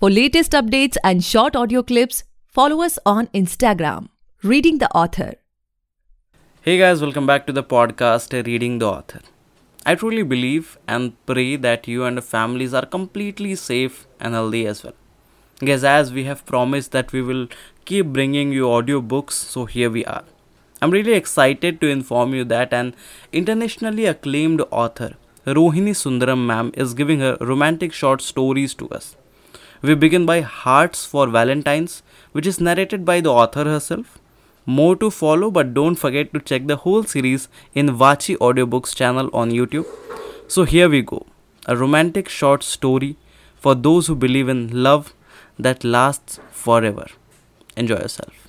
For latest updates and short audio clips, follow us on Instagram, Reading the Author. Hey guys, welcome back to the podcast Reading the Author. I truly believe and pray that you and your families are completely safe and healthy as well. Guys, as we have promised that we will keep bringing you audiobooks, so here we are. I'm really excited to inform you that an internationally acclaimed author, Rohini Sundaram ma'am, is giving her romantic short stories to us. We begin by Hearts for Valentines, which is narrated by the author herself. More to follow, but don't forget to check the whole series in Vachi Audiobooks channel on YouTube. So here we go a romantic short story for those who believe in love that lasts forever. Enjoy yourself.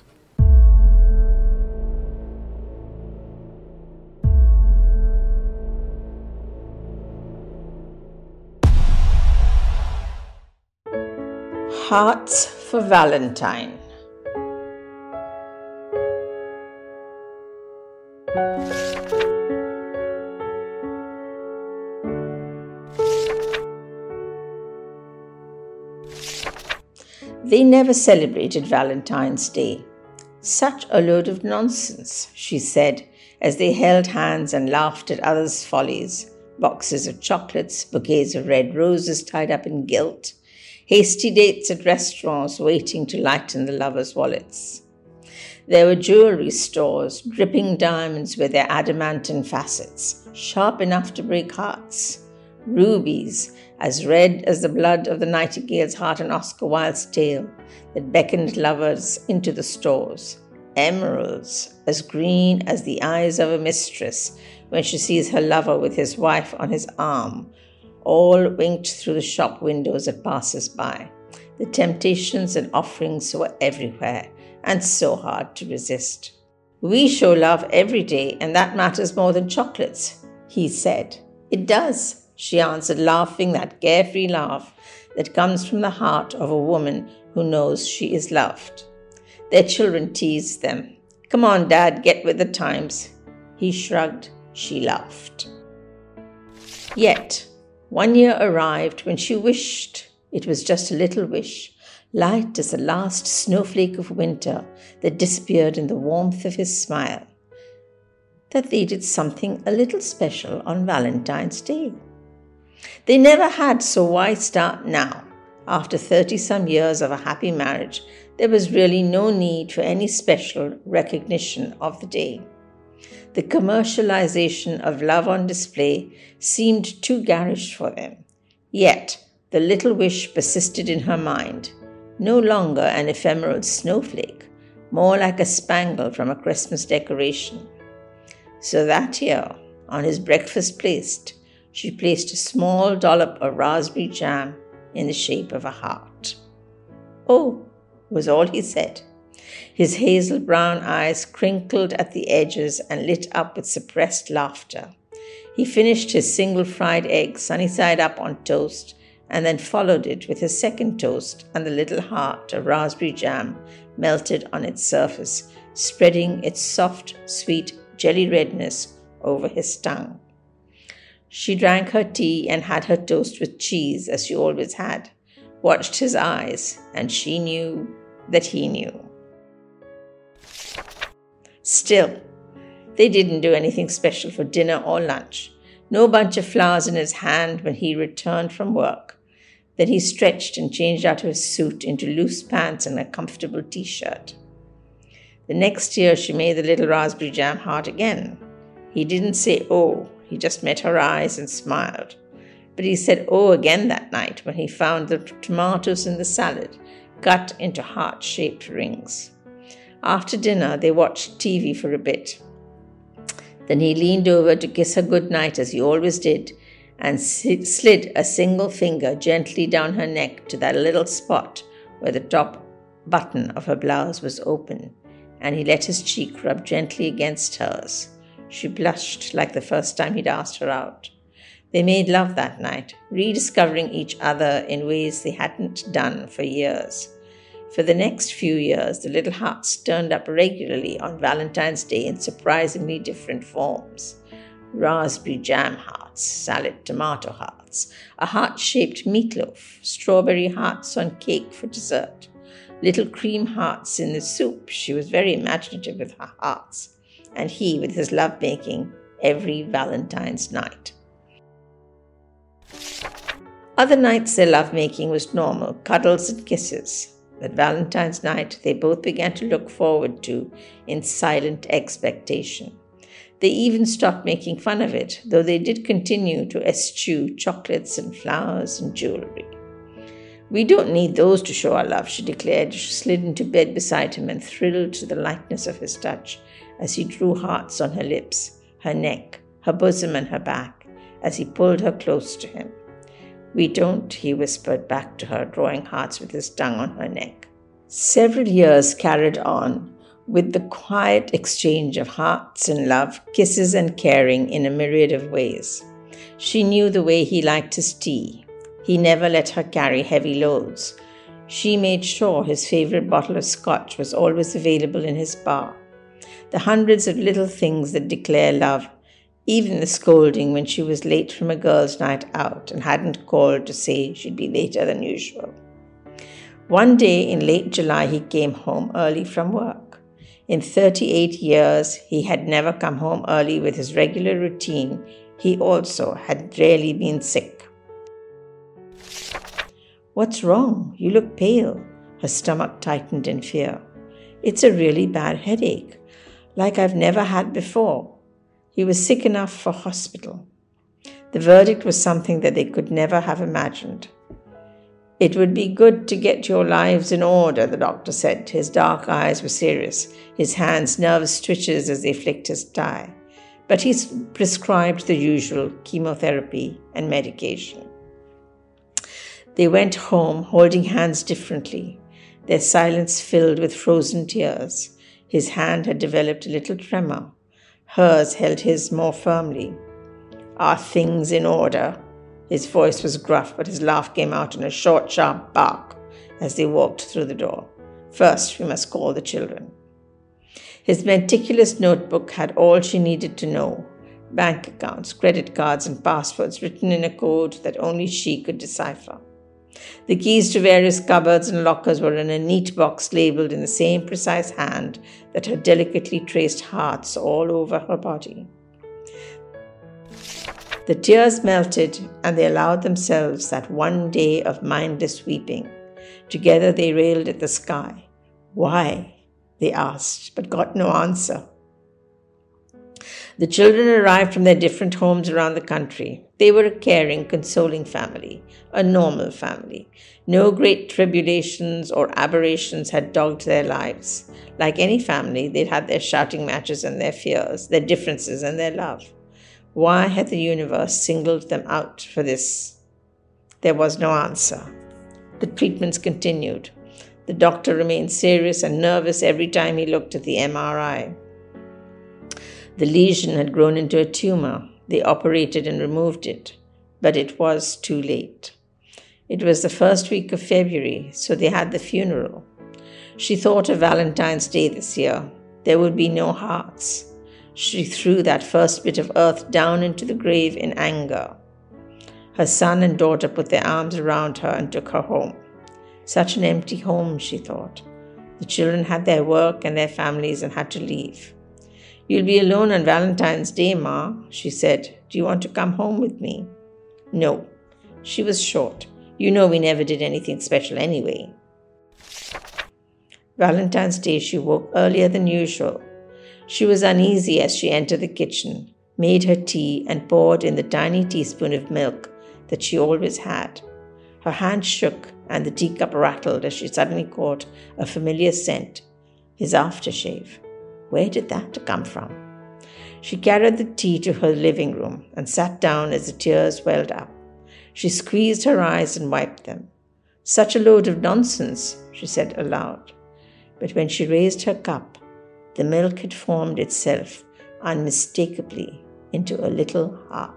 Hearts for Valentine. They never celebrated Valentine's Day. Such a load of nonsense, she said, as they held hands and laughed at others' follies boxes of chocolates, bouquets of red roses tied up in gilt, hasty dates at restaurants waiting to lighten the lovers' wallets. There were jewelry stores, dripping diamonds with their adamantine facets, sharp enough to break hearts, rubies, as red as the blood of the nightingale's heart in Oscar Wilde's tale, that beckoned lovers into the stores, emeralds, as green as the eyes of a mistress when she sees her lover with his wife on his arm, all winked through the shop windows at passers by. The temptations and offerings were everywhere and so hard to resist. We show love every day, and that matters more than chocolates, he said. It does, she answered, laughing that carefree laugh that comes from the heart of a woman who knows she is loved. Their children teased them. Come on, Dad, get with the times. He shrugged. She laughed. Yet, one year arrived when she wished it was just a little wish, light as the last snowflake of winter that disappeared in the warmth of his smile, that they did something a little special on Valentine's Day. They never had, so why start now? After 30 some years of a happy marriage, there was really no need for any special recognition of the day. The commercialization of love on display seemed too garish for them. Yet, the little wish persisted in her mind, no longer an ephemeral snowflake, more like a spangle from a Christmas decoration. So that year, on his breakfast plate, she placed a small dollop of raspberry jam in the shape of a heart. Oh, was all he said. His hazel brown eyes crinkled at the edges and lit up with suppressed laughter. He finished his single fried egg sunny side up on toast and then followed it with his second toast and the little heart of raspberry jam melted on its surface, spreading its soft, sweet jelly redness over his tongue. She drank her tea and had her toast with cheese as she always had, watched his eyes, and she knew that he knew. Still, they didn't do anything special for dinner or lunch. No bunch of flowers in his hand when he returned from work. Then he stretched and changed out of his suit into loose pants and a comfortable t shirt. The next year, she made the little raspberry jam heart again. He didn't say, oh, he just met her eyes and smiled. But he said, oh, again that night when he found the tomatoes in the salad cut into heart shaped rings. After dinner, they watched TV for a bit. Then he leaned over to kiss her good night as he always did and slid a single finger gently down her neck to that little spot where the top button of her blouse was open, and he let his cheek rub gently against hers. She blushed like the first time he'd asked her out. They made love that night, rediscovering each other in ways they hadn't done for years. For the next few years, the little hearts turned up regularly on Valentine's Day in surprisingly different forms raspberry jam hearts, salad tomato hearts, a heart shaped meatloaf, strawberry hearts on cake for dessert, little cream hearts in the soup. She was very imaginative with her hearts, and he with his love making every Valentine's night. Other nights their love making was normal, cuddles and kisses. But Valentine's night they both began to look forward to in silent expectation. They even stopped making fun of it, though they did continue to eschew chocolates and flowers and jewelry. We don't need those to show our love, she declared. She slid into bed beside him and thrilled to the lightness of his touch as he drew hearts on her lips, her neck, her bosom, and her back as he pulled her close to him. We don't, he whispered back to her, drawing hearts with his tongue on her neck. Several years carried on with the quiet exchange of hearts and love, kisses and caring in a myriad of ways. She knew the way he liked his tea. He never let her carry heavy loads. She made sure his favorite bottle of scotch was always available in his bar. The hundreds of little things that declare love, even the scolding when she was late from a girls' night out and hadn't called to say she'd be later than usual. One day in late July, he came home early from work. In 38 years, he had never come home early with his regular routine. He also had rarely been sick. What's wrong? You look pale. Her stomach tightened in fear. It's a really bad headache, like I've never had before. He was sick enough for hospital. The verdict was something that they could never have imagined. It would be good to get your lives in order, the doctor said. His dark eyes were serious, his hands nervous twitches as they flicked his tie. But he prescribed the usual chemotherapy and medication. They went home, holding hands differently, their silence filled with frozen tears. His hand had developed a little tremor. Hers held his more firmly. Are things in order? His voice was gruff, but his laugh came out in a short, sharp bark as they walked through the door. First, we must call the children. His meticulous notebook had all she needed to know bank accounts, credit cards, and passwords written in a code that only she could decipher. The keys to various cupboards and lockers were in a neat box labeled in the same precise hand that had delicately traced hearts all over her body. The tears melted, and they allowed themselves that one day of mindless weeping. Together they railed at the sky. Why? they asked, but got no answer. The children arrived from their different homes around the country. They were a caring, consoling family, a normal family. No great tribulations or aberrations had dogged their lives. Like any family, they'd had their shouting matches and their fears, their differences and their love. Why had the universe singled them out for this? There was no answer. The treatments continued. The doctor remained serious and nervous every time he looked at the MRI. The lesion had grown into a tumor. They operated and removed it, but it was too late. It was the first week of February, so they had the funeral. She thought of Valentine's Day this year. There would be no hearts. She threw that first bit of earth down into the grave in anger. Her son and daughter put their arms around her and took her home. Such an empty home, she thought. The children had their work and their families and had to leave. You'll be alone on Valentine's Day, Ma, she said. Do you want to come home with me? No. She was short. You know we never did anything special anyway. Valentine's Day, she woke earlier than usual she was uneasy as she entered the kitchen, made her tea, and poured in the tiny teaspoon of milk that she always had. Her hand shook and the teacup rattled as she suddenly caught a familiar scent his aftershave. Where did that come from? She carried the tea to her living room and sat down as the tears welled up. She squeezed her eyes and wiped them. Such a load of nonsense, she said aloud. But when she raised her cup, the milk had formed itself unmistakably into a little heart.